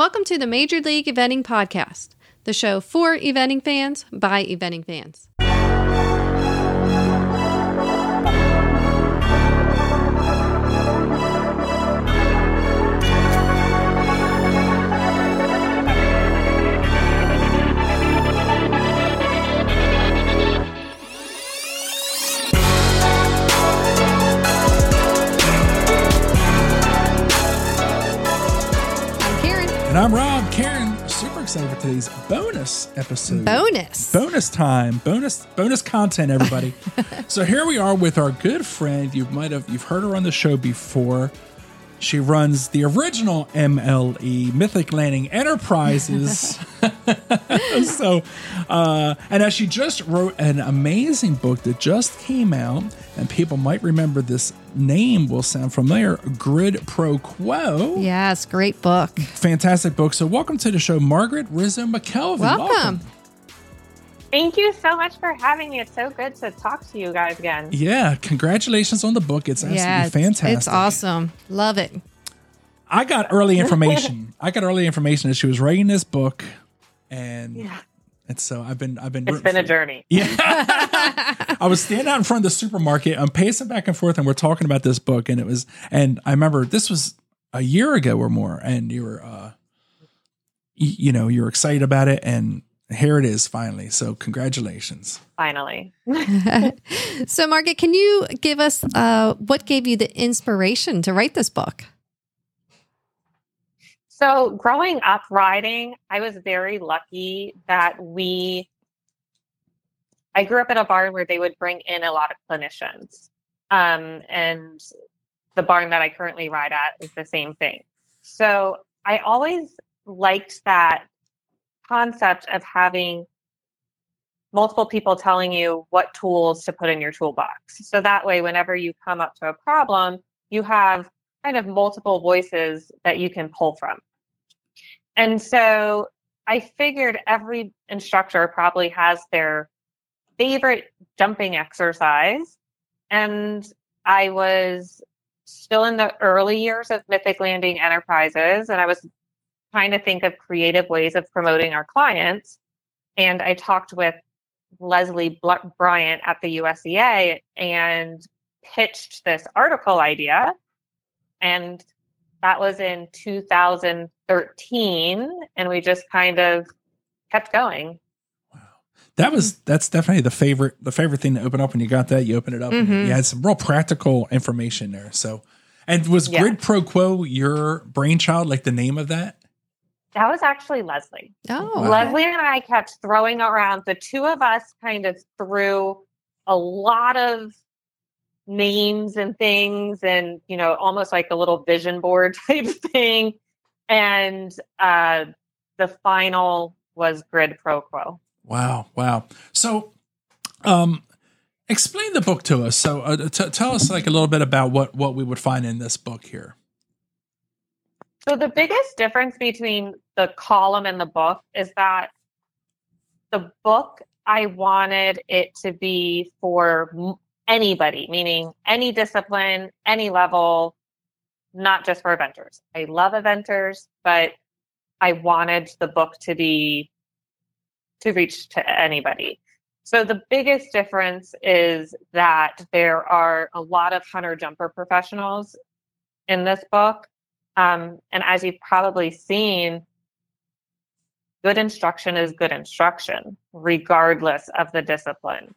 Welcome to the Major League Eventing Podcast, the show for eventing fans by eventing fans. And I'm Rob. Karen, super excited for today's bonus episode. Bonus. Bonus time. Bonus bonus content, everybody. so here we are with our good friend. You might have you've heard her on the show before. She runs the original MLE Mythic Landing Enterprises. so, uh, and as she just wrote an amazing book that just came out, and people might remember this name will sound familiar Grid Pro Quo Yes, great book. fantastic book. So, welcome to the show, Margaret Rizzo McKelvey. Welcome. Thank you so much for having me. It's so good to talk to you guys again. Yeah, congratulations on the book. It's absolutely Yeah, it's, fantastic. it's awesome. Love it. I got early information. I got early information that she was writing this book, and Yeah. and so I've been I've been It's been a for- journey. Yeah, I was standing out in front of the supermarket. I'm pacing back and forth, and we're talking about this book, and it was and I remember this was a year ago or more, and you were uh, y- you know you were excited about it, and here it is finally. So congratulations. Finally. so, Margaret, can you give us uh, what gave you the inspiration to write this book? So, growing up riding, I was very lucky that we, I grew up in a barn where they would bring in a lot of clinicians. Um, and the barn that I currently ride at is the same thing. So, I always liked that concept of having multiple people telling you what tools to put in your toolbox. So that way, whenever you come up to a problem, you have kind of multiple voices that you can pull from. And so I figured every instructor probably has their favorite jumping exercise. And I was still in the early years of Mythic Landing Enterprises, and I was trying to think of creative ways of promoting our clients. And I talked with Leslie Bryant at the USEA and pitched this article idea. And that was in 2013. And we just kind of kept going. Wow. That was that's definitely the favorite the favorite thing to open up when you got that you open it up Mhm. you had some real practical information there. So, and was Yeah. Grid Pro Quo your brainchild, like the name of that? That was actually Leslie. Oh, Wow. Leslie and I kept throwing around, the two of us kind of threw a lot of names and things and, you know, almost like a little vision board type thing. And uh, the final was Grid Pro Quo. Wow, wow. So, um, explain the book to us. So, uh, t- tell us like a little bit about what what we would find in this book here. So the biggest difference between the column and the book is that the book I wanted it to be for anybody, meaning any discipline, any level, not just for eventers. I love eventers, but I wanted the book to be to reach to anybody. So the biggest difference is that there are a lot of hunter jumper professionals in this book. Um, and as you've probably seen, good instruction is good instruction, regardless of the discipline.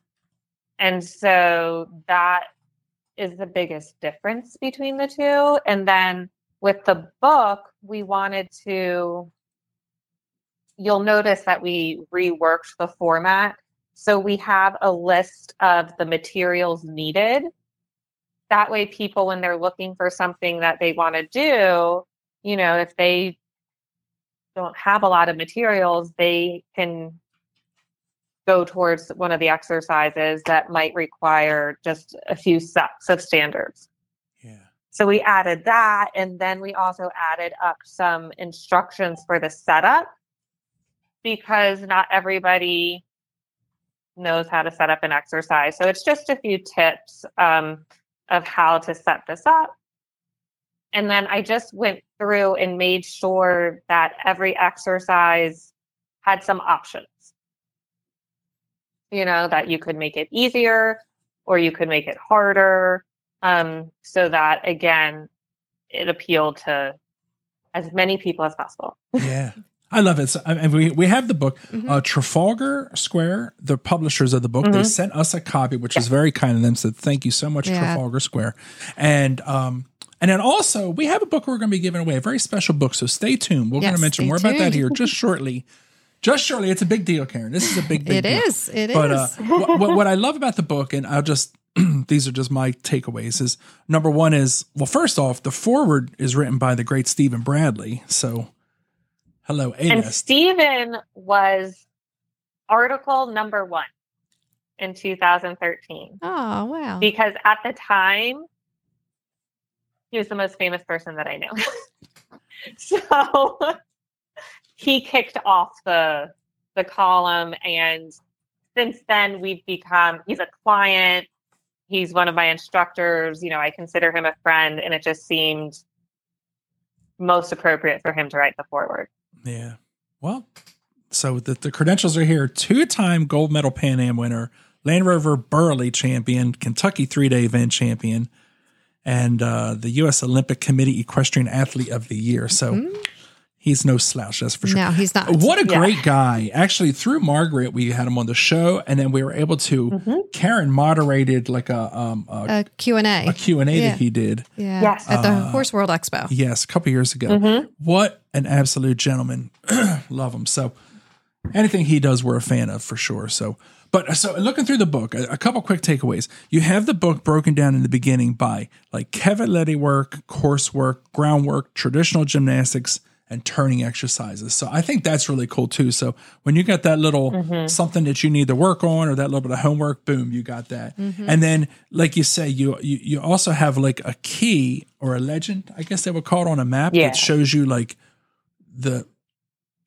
And so that is the biggest difference between the two. And then with the book, we wanted to, you'll notice that we reworked the format. So we have a list of the materials needed that way people when they're looking for something that they want to do you know if they don't have a lot of materials they can go towards one of the exercises that might require just a few sets of standards Yeah. so we added that and then we also added up some instructions for the setup because not everybody knows how to set up an exercise. So it's just a few tips um, of how to set this up. And then I just went through and made sure that every exercise had some options. You know, that you could make it easier or you could make it harder. Um, so that again, it appealed to as many people as possible. yeah. I love it. So, and we, we have the book, Mhm. uh, Trafalgar Square, the publishers of the book. They Mhm. sent us a copy, which is very kind of them. So thank you so much, Yeah. Trafalgar Square. And, um, and then also we have a book we're going to be giving away, a very special book. So stay tuned. We're going to mention more about that here just shortly. Just shortly. It's a big deal, Karen. This is a big, big It deal. is. It is. But uh, what, what, what I love about the book, and I'll just these are just my takeaways, is number one is well, first off, the forward is written by the great Stephen Bradley. So, hello, And A-Nest. Stephen was article number one in 2013 oh wow. because at the time he was the most famous person that I knew. so he kicked off the the column and since then we've become he's a client he's one of my instructors you know i consider him a friend and it just seemed most appropriate for him to write the forward Yeah. Well, so the, the credentials are here. Two time gold medal Pan Am winner, Land Rover Burghley champion, Kentucky three day event champion, and uh, the U.S. Olympic Committee Equestrian Athlete of the Year. So he's no slouch, that's for sure. No, he's not. What a Yeah. great guy. Actually, through Margaret, we had him on the show, and then we were able to, Mhm. Karen moderated like a, um, a, A Q&A. a Q&A Yeah. that he did. yeah. Yes. At the Uh, Horse World Expo. Yes, a couple years ago. Mhm. What an absolute gentleman. Love him. So anything he does, we're a fan of for sure. So, but so looking through the book, a, a couple quick takeaways. You have the book broken down in the beginning by like cavaletti work, coursework, groundwork, traditional gymnastics, and turning exercises. So I think that's really cool too. So when you got that little mm-hmm. something that you need to work on or that little bit of homework, boom, you got that. Mm-hmm. And then like you say, you, you you also have like a key or a legend, I guess they would call it on a map Yeah. that shows you like the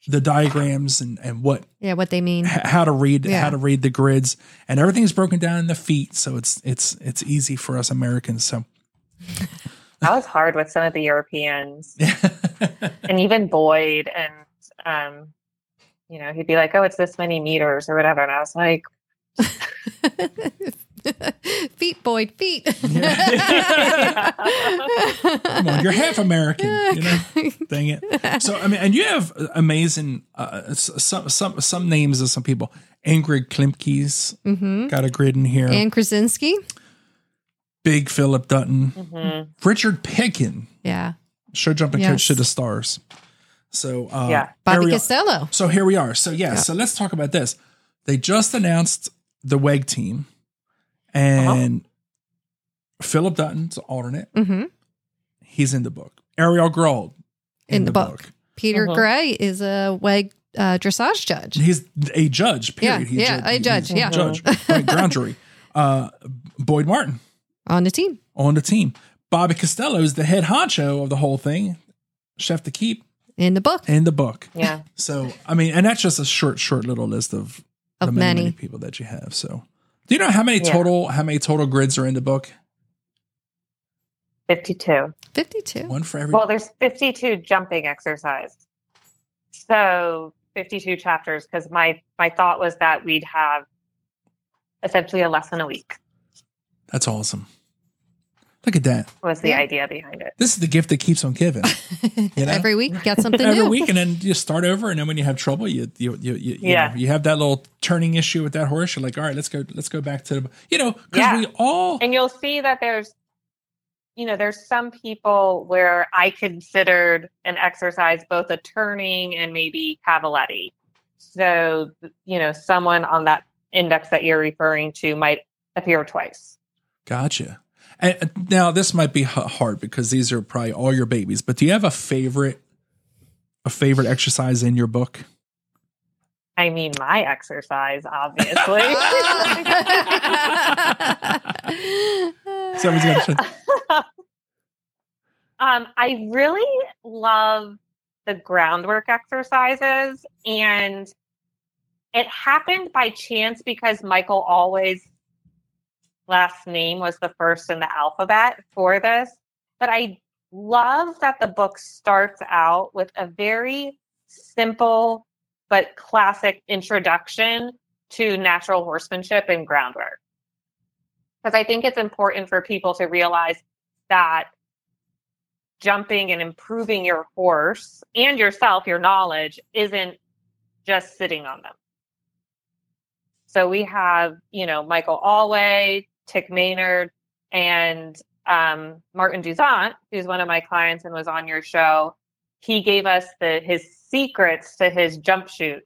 the diagrams and, and what Yeah, what they mean. h- how to read Yeah. how to read the grids and everything's broken down in the feet so it's it's it's easy for us Americans so that was hard with some of the europeans and even boyd and um you know he'd be like oh it's this many meters or whatever and i was like feet, Boyd, feet. come on you're half American you know dang it so I mean and you have amazing uh, some some some names of some people Ingrid Klimke's hmm got a grid in here Anne Kursinski. Big Philip Dutton mhm. Richard Picken Yeah. Show jumping Yes. coach to the stars so uh, Yeah. Bobby Ariel- Costello. So here we are. So yeah, Yeah. so let's talk about this. They just announced the WEG team, and Philip Dutton's alternate. hmm He's in the book. Ariel Grald In the book. Peter Mhm. Gray is a WEG uh, dressage judge. He's a judge. Yeah, Period. He yeah, ju- a judge, he's yeah. judge. Right, ground jury. Uh, Boyd Martin on the team. on the team. Bobby Costello is the head honcho of the whole thing. Chef d'Equipe In the book in the book. yeah So I mean, and that's just a short, short little list of of the many, many. many people that you have. So, do you know how many Yeah. total how many total grids are in the book? 52 52. One for every. well there's 52 jumping exercise so 52 chapters because my my thought was that we'd have essentially a lesson a week That's awesome. Look at that. was the Yeah. idea behind it This is the gift that keeps on giving. You know? Every week, get something Every new. week, and then you start over, and then when you have trouble, you you you you, you, know, you have that little turning issue with that horse. You're like, all right, let's go, let's go back to the, you know, because Yeah. we all, and you'll see that there's you know there's some people where i considered an exercise both a turning and maybe cavaletti so you know someone on that index that you're referring to might appear twice gotcha. And uh, now this might be hard because these are probably all your babies, but do you have a favorite, a favorite exercise in your book? i mean my exercise obviously Someone's gonna. um, I really love the groundwork exercises, and it happened by chance because Michael always last name was the first in the alphabet for this. But I love that the book starts out with a very simple but classic introduction to natural horsemanship and groundwork. Because I think it's important for people to realize that jumping and improving your horse and yourself, your knowledge, isn't just sitting on them. So we have, you know, Michael Allway, Tik Maynard, and um, Martin Douzant, who's one of my clients and was on your show. He gave us the his secrets to his jump chute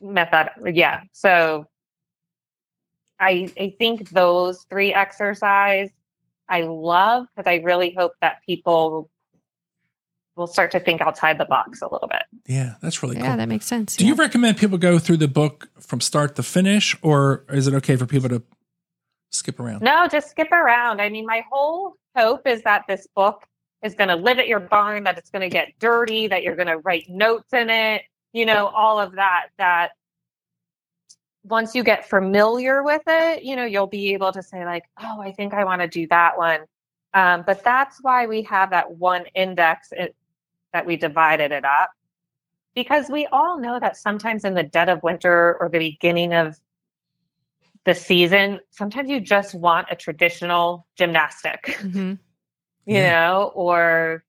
method. Yeah. So I I think those three exercise I love because I really hope that people will start to think outside the box a little bit. Yeah, that's really cool. Yeah, that makes sense. Do yeah. you recommend people go through the book from start to finish, or is it okay for people to skip around? No, just skip around. I mean, my whole hope is that this book is going to live at your barn, that it's going to get dirty, that you're going to write notes in it, you know, all of that. That once you get familiar with it, you know, you'll be able to say, like, oh, I think I want to do that one. Um, but that's why we have that one index it, that we divided it up. Because we all know that sometimes in the dead of winter or the beginning of the season, sometimes you just want a traditional gymnastic, Mhm. you Yeah. know, or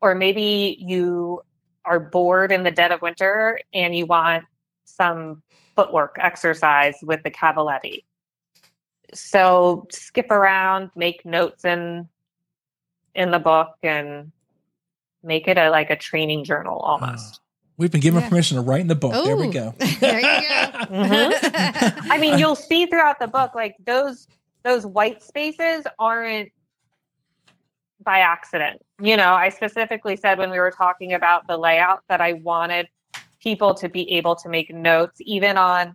or maybe you are bored in the dead of winter and you want some footwork exercise with the cavaletti. So skip around, make notes in in the book and make it a like a training journal almost. We've been given Yeah. permission to write in the book. there we go. there you go. Mm-hmm. I mean, you'll see throughout the book, like those those white spaces aren't by accident. You know, I specifically said when we were talking about the layout that I wanted people to be able to make notes, even on,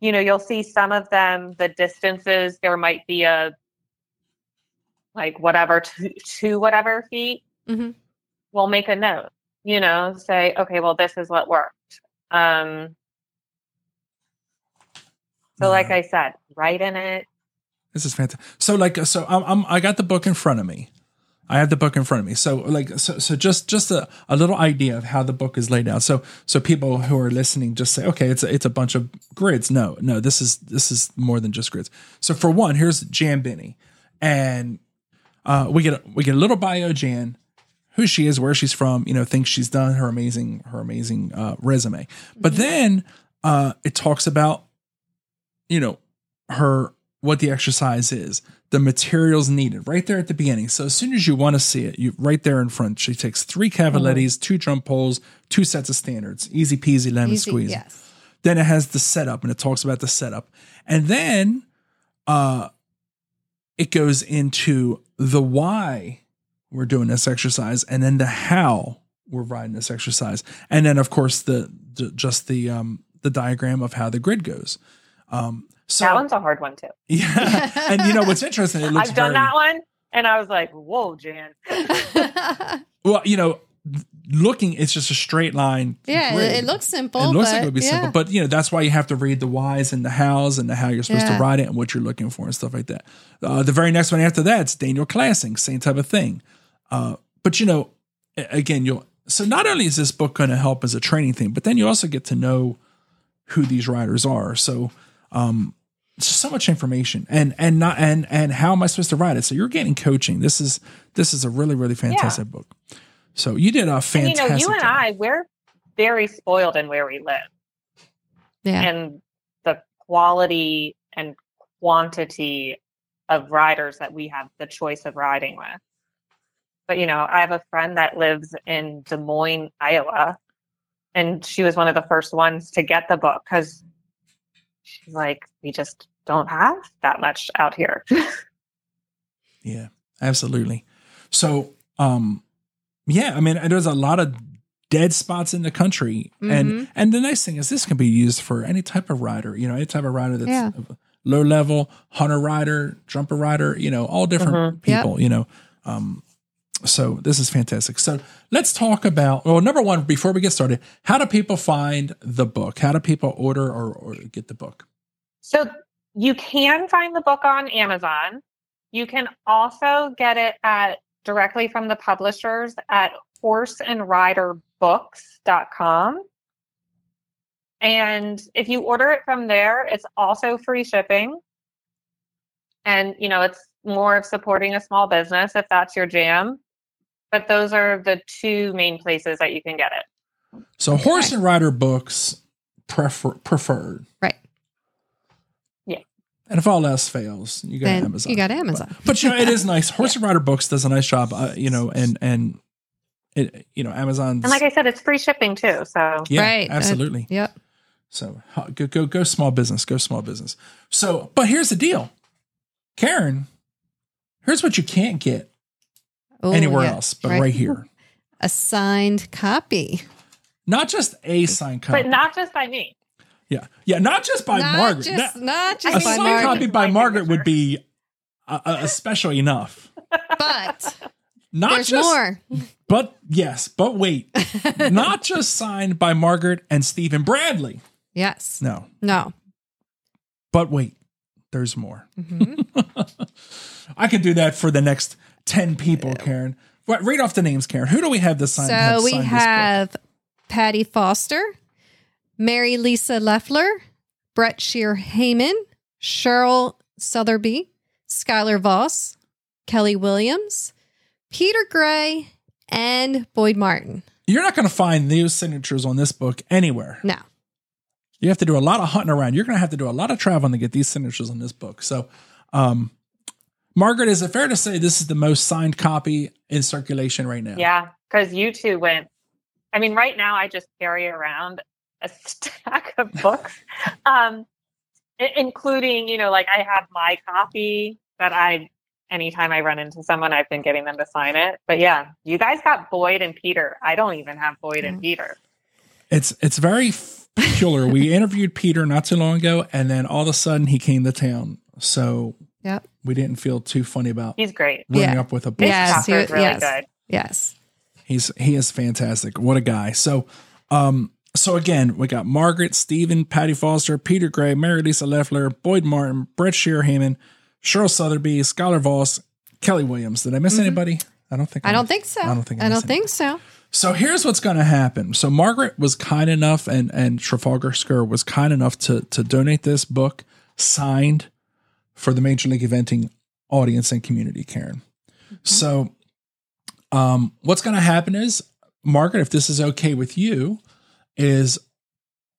you know, you'll see some of them, the distances, there might be a like whatever to, to whatever feet. Mhm. We'll make a note, you know, say, okay, well, this is what worked. Um, so, like I said, write in it. This is fantastic. So like so I'm, I'm I got the book in front of me. I have the book in front of me. So like so so just just a, a little idea of how the book is laid out. So so people who are listening just say, okay, it's a, it's a bunch of grids. No, no, this is this is more than just grids. So for one, here's Jan Byyny, And uh, we get a, we get a little bio Jan, who she is, where she's from, you know, things she's done, her amazing her amazing uh, resume. But then uh, it talks about, you know, her what the exercise is, the materials needed, right there at the beginning. So as soon as you want to see it, you right there in front. She takes three cavalettis, two jump poles, two sets of standards, easy peasy lemon Easy, squeezy. Yes. Then it has the setup and it talks about the setup. And then uh it goes into the why we're doing this exercise and then the how we're riding this exercise. And then of course the, the just the um the diagram of how the grid goes. Um so that one's a hard one too. yeah. and you know what's interesting? It looks I've done very that one, and I was like, "Whoa, Jan!" well, you know, looking it's just a straight line. yeah, grid. it, it looks simple. It looks but, like it would be yeah. simple, but you know that's why you have to read the whys and the hows and the how you're supposed Yeah. to ride it and what you're looking for and stuff like that. Uh, the very next one after that's Daniel Clasing, same type of thing. Uh, but you know, again, you'll so not only is this book going to help as a training thing, but then you also get to know who these riders are. So, um, just so much information and and not and and how am I supposed to ride it? So you're getting coaching. This is this is a really really fantastic book. So you did a And, fantastic. you know, you and job. I, we're very spoiled in where we live, yeah. and the quality and quantity of riders that we have the choice of riding with. But you know, I have a friend that lives in Des Moines, Iowa, and she was one of the first ones to get the book because she's like, we just don't have that much out here. Yeah, absolutely. So, um, yeah, I mean, there's a lot of dead spots in the country, and Mhm. and the nice thing is this can be used for any type of rider. You know, any type of rider that's Yeah. low level, hunter rider, jumper rider. You know, all different Mm-hmm. Yep. people. You know, um, so this is fantastic. So let's talk about well, number one, before we get started, how do people find the book? How do people order or, or get the book? So you can find the book on Amazon. You can also get it at directly from the publishers at horseandriderbooks.com. And if you order it from there, it's also free shipping. And, you know, it's more of supporting a small business if that's your jam. But those are the two main places that you can get it. So horse and rider books prefer preferred. Right. Yeah. And if all else fails, you got Then Amazon. you got Amazon. But, but, you know, it is nice. Horse and Rider Books does a nice job. Uh, you know, and and it you know Amazon. And like I said, it's free shipping too. So yeah, right. Uh, absolutely. yep. So go go go small business. Go small business. So, but here's the deal, Karen. Here's what you can't get Oh, anywhere yeah. else, but right. here. A signed copy. Not just a signed copy. but not just by me. yeah, yeah, not just by Margaret. not Margaret. Just, Not- not a by signed Margaret. copy by Margaret would be uh, uh, special enough. But Not there's just, more. but yes, but wait, not just signed by Margaret and Stephen Bradley. Yes. No, No. but wait, there's more. Mhm. I can do that for the next 10 people, Karen. What, read off the names, Karen. Who do we have this sign? so we signed this book? have Patty Foster, Mary Lisa Leffler, Brett Shear Heyman, Cheryl Southerby, Skyeler Voss, Kelly Williams, Peter Gray, and Boyd Martin. You're not going to find those signatures on this book anywhere. No. You have to do a lot of hunting around. You're going to have to do a lot of traveling to get these signatures on this book. So, um, Margaret, is it fair to say this is the most signed copy in circulation right now? Yeah, because you two went. I mean, right now I just carry around a stack of books, um, including you know, like I have my copy that I. Anytime I run into someone, I've been getting them to sign it. But yeah, you guys got Boyd and Peter. I don't even have Boyd and Mm. Peter. It's it's very peculiar. we interviewed Peter not too long ago, and then all of a sudden he came to town. So Yep. we didn't feel too funny about He's great. running Yeah. up with a book. Yes, he- really yes. good. Yes. He's he is fantastic. What a guy. So um so again, we got Margaret, Stephen, Patty Foster, Peter Gray, Mary Lisa Leffler, Boyd Martin, Brett Shear Heyman, Cheryl Southerby, Skyeler Voss, Kelly Williams. Did I miss anybody? I don't think Mm-hmm. I don't think so. I don't think I I don't missed think so. So here's what's going to happen. So Margaret was kind enough, and and Trafalgar Square was kind enough to to donate this book signed for the Major League Eventing audience and community. Karen. So, um, what's going to happen is Margaret, if this is okay with you, is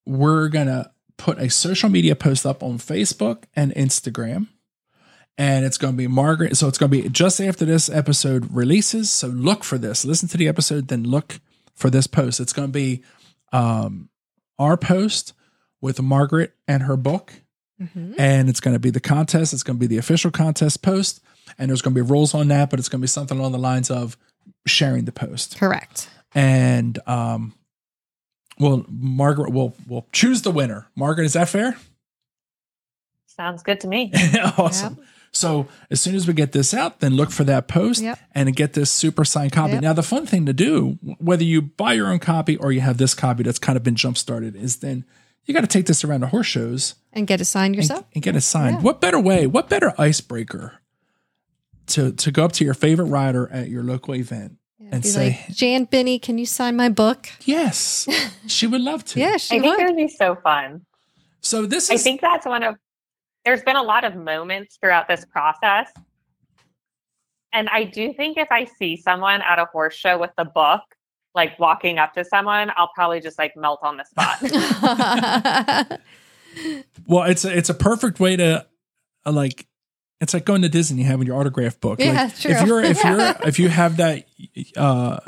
we're going to put a social media post up on Facebook and Instagram and it's going to be Margaret. So it's going to be just after this episode releases. So look for this. Listen to the episode, then look for this post. It's going to be um, our post with Margaret and her book, Mhm. and it's going to be the contest. It's going to be the official contest post, and there's going to be rules on that, but it's going to be something along the lines of sharing the post. Correct. And um, well, Margaret will will choose the winner. Margaret, is that fair? Sounds good to me. awesome. So as soon as we get this out, then look for that post Yep. and get this super signed copy. Yep. Now, the fun thing to do, whether you buy your own copy or you have this copy that's kind of been jump started, is then you got to take this around to horse shows And get it signed and, yourself. and get it signed. Yeah. What better way? What better icebreaker to to go up to your favorite rider at your local event and say, like, Jan Byyny, can you sign my book? "Yes, she would love to." Yeah, she I she think would. it would be so fun. So this I think that's one of there's been a lot of moments throughout this process. And I do think if I see someone at a horse show with the book, like walking up to someone, I'll probably just like melt on the spot. Well, it's a, it's a perfect way to uh, like it's like going to Disney having your autograph book. Yeah, like, true. If you're if you're if you have that uh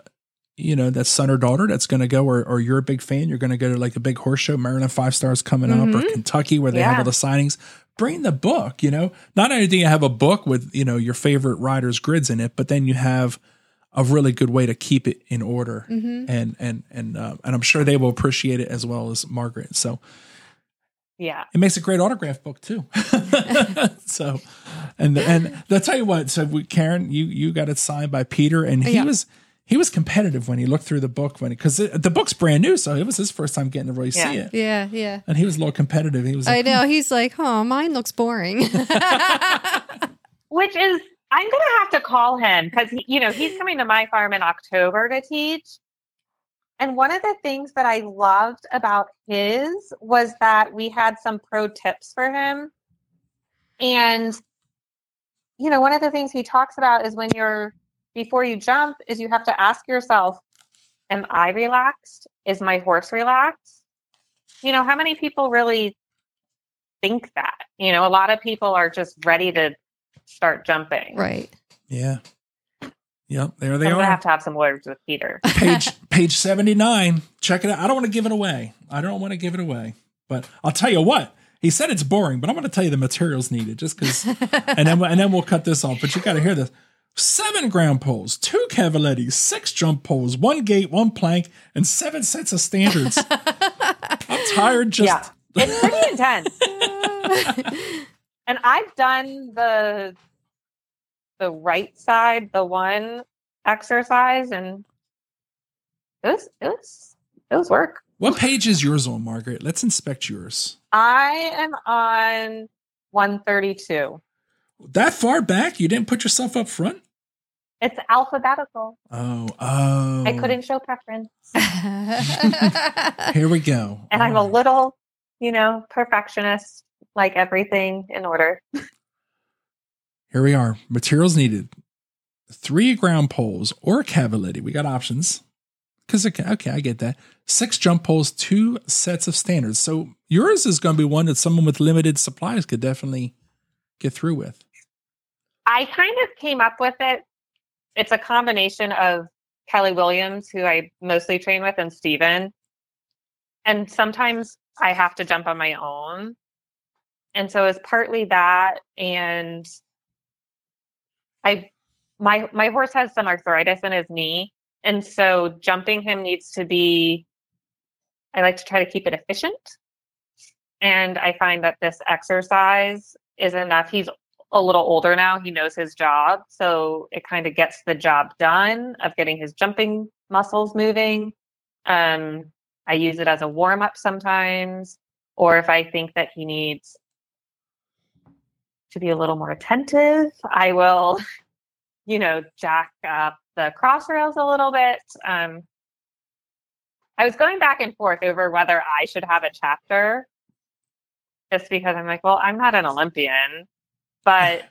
you know that son or daughter that's going to go or or you're a big fan, you're going to go to like a big horse show, Maryland Five Stars coming up or Mhm. Kentucky where they have all the signings. Bring the book, you know. Not only do you have a book with, you know, your favorite riders grids in it, but then you have a really good way to keep it in order. Mhm. And and and uh, and I'm sure they will appreciate it as well as Margaret. So yeah. it makes a great autograph book too. so, and and I'll tell you what. So, we, Karen, you you got it signed by Peter, and he Yeah. was he was competitive when he looked through the book when because the book's brand new, so it was his first time getting to really see Yeah. it, yeah, yeah. and he was a little competitive. He was I like, know. He's like, oh, mine looks boring. which is I'm gonna have to call him because you know he's coming to my farm in October to teach. And one of the things that I loved about his was that we had some pro tips for him. And you know, one of the things he talks about is when you're before you jump is you have to ask yourself, am I relaxed? Is my horse relaxed? You know, how many people really think that? You know, a lot of people are just ready to start jumping. Right. Yeah. Yep. There they are. I'm gonna have to have some words with Peter. page page 79 check it out i don't want to give it away i don't want to give it away but i'll tell you what he said it's boring but i'm going to tell you the materials needed just because and then and then we'll cut this off but you got to hear this seven ground poles two cavaletti six jump poles one gate one plank and seven sets of standards i'm tired just yeah, it's pretty intense. And I've done the the right side, the one exercise, and it was it was it was work. what page is yours on margaret let's inspect yours I am on 132. that far back you didn't put yourself up front It's alphabetical. oh oh I couldn't show preference. here we go And I'm a little, you know, perfectionist, like everything in order. Here we are. Materials needed. Three ground poles or cavaletti. We got options. Because okay, okay, I get that. Six jump poles, two sets of standards. So yours is going to be one that someone with limited supplies could definitely get through with. I kind of came up with it. It's a combination of Kelly Williams, who I mostly train with, and Stephen. And sometimes I have to jump on my own. And so it's partly that and I my my horse has some arthritis in his knee. And so jumping him needs to be I like to try to keep it efficient. And I find that this exercise is enough. He's a little older now. He knows his job. So it kind of gets the job done of getting his jumping muscles moving. Um, I use it as a warm up sometimes. Or if I think that he needs to be a little more attentive, I will, you know, jack up the cross rails a little bit. Um, I was going back and forth over whether I should have a chapter just because I'm like, well, I'm not an Olympian, but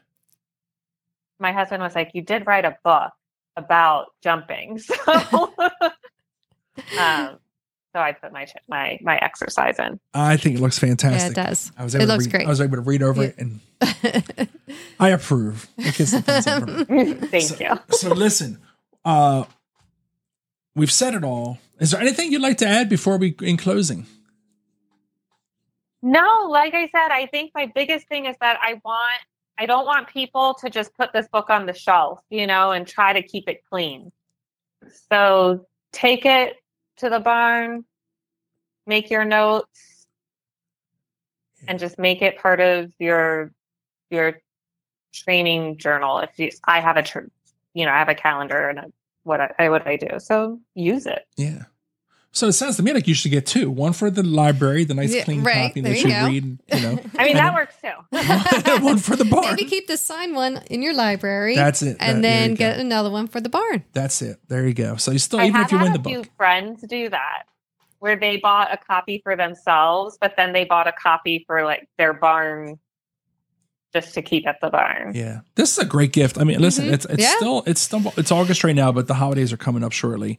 my husband was like, you did write a book about jumping. So, um, so I put my my my exercise in. I think it looks fantastic. yeah, it does. I was It able looks to read, great. I was able to read over Yeah. it and I approve. It gets the thumbs up from me. Thank So- you. So listen, uh we've said it all. Is there anything you'd like to add before we in closing? No, like I said, I think my biggest thing is that I want I don't want people to just put this book on the shelf, you know, and try to keep it clean. So take it to the barn, make your notes, and just make it part of your your training journal. If you, I have a, you know, I have a calendar and a, what I what I do, so use it. Yeah. So it sounds to me like you should get two. One for the library, the nice Yeah, clean right. copy There that you you read, you know. I mean, that works too. then one for the barn. Maybe keep the signed one in your library. That's it. And there then you go. get another one for the barn. That's it. There you go. So you still, I even if you had win a the few book, friends do that, where they bought a copy for themselves, but then they bought a copy for like their barn, just to keep at the barn. yeah, this is a great gift. I mean, listen, Mhm. it's it's Yeah. still it's still it's August right now, but the holidays are coming up shortly.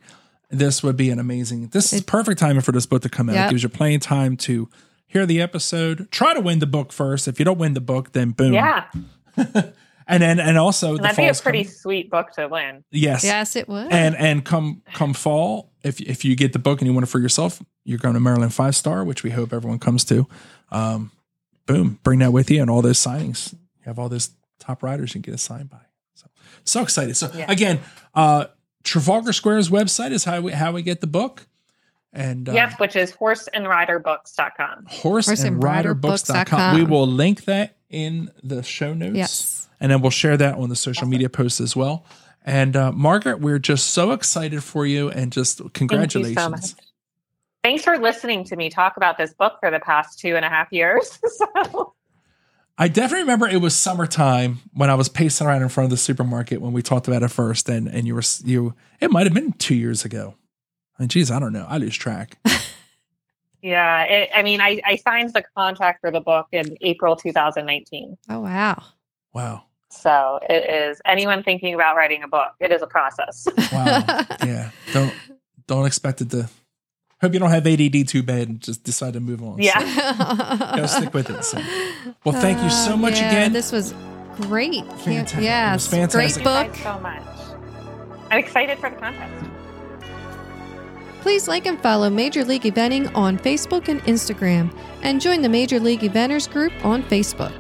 This would be an amazing. This is perfect timing for this book to come out. It gives you plenty of time to hear the episode. Try to win the book first. If you don't win the book, then boom. Yeah, and then and also and the that'd be a pretty coming. sweet book to win. Yes. Yes, it would. And and come come fall, if if you get the book and you want it for yourself, you're going to Maryland Five Star, which we hope everyone comes to. Um, boom, bring that with you and all those signings. You have all those top riders you can get a sign by. So so excited. So Yeah. again, uh, Trafalgar Square's website is how we how we get the book. And uh, Yes, which is horseandriderbooks.com. horse, Horse and and riderbooks.com. riderbooks.com. We will link that in the show notes. yes. And then we'll share that on the social media posts as well. And uh, Margaret, we're just so excited for you and just Thank you congratulations. so much. Thanks for listening to me talk about this book for the past two and a half years. so, I definitely remember it was summertime when I was pacing around in front of the supermarket when we talked about it first, and and you were you. It might have been two years ago. I mean, geez, I don't know. I lose track. Yeah, it, I mean, I, I signed the contract for the book in April 2019. Oh wow. Wow. So it is anyone thinking about writing a book. It is a process. Wow. yeah. Don't don't expect it to. Hope you don't have ADD too bad and just decide to move on. Yeah. So, gotta stick with it. So. Well, thank you so Uh, much yeah, again. This was great. Can't- Fantastic. It Yeah, was fantastic. great Thank book. you so much. I'm excited for the contest. Please like and follow Major League Eventing on Facebook and Instagram, and join the Major League Eventers group on Facebook.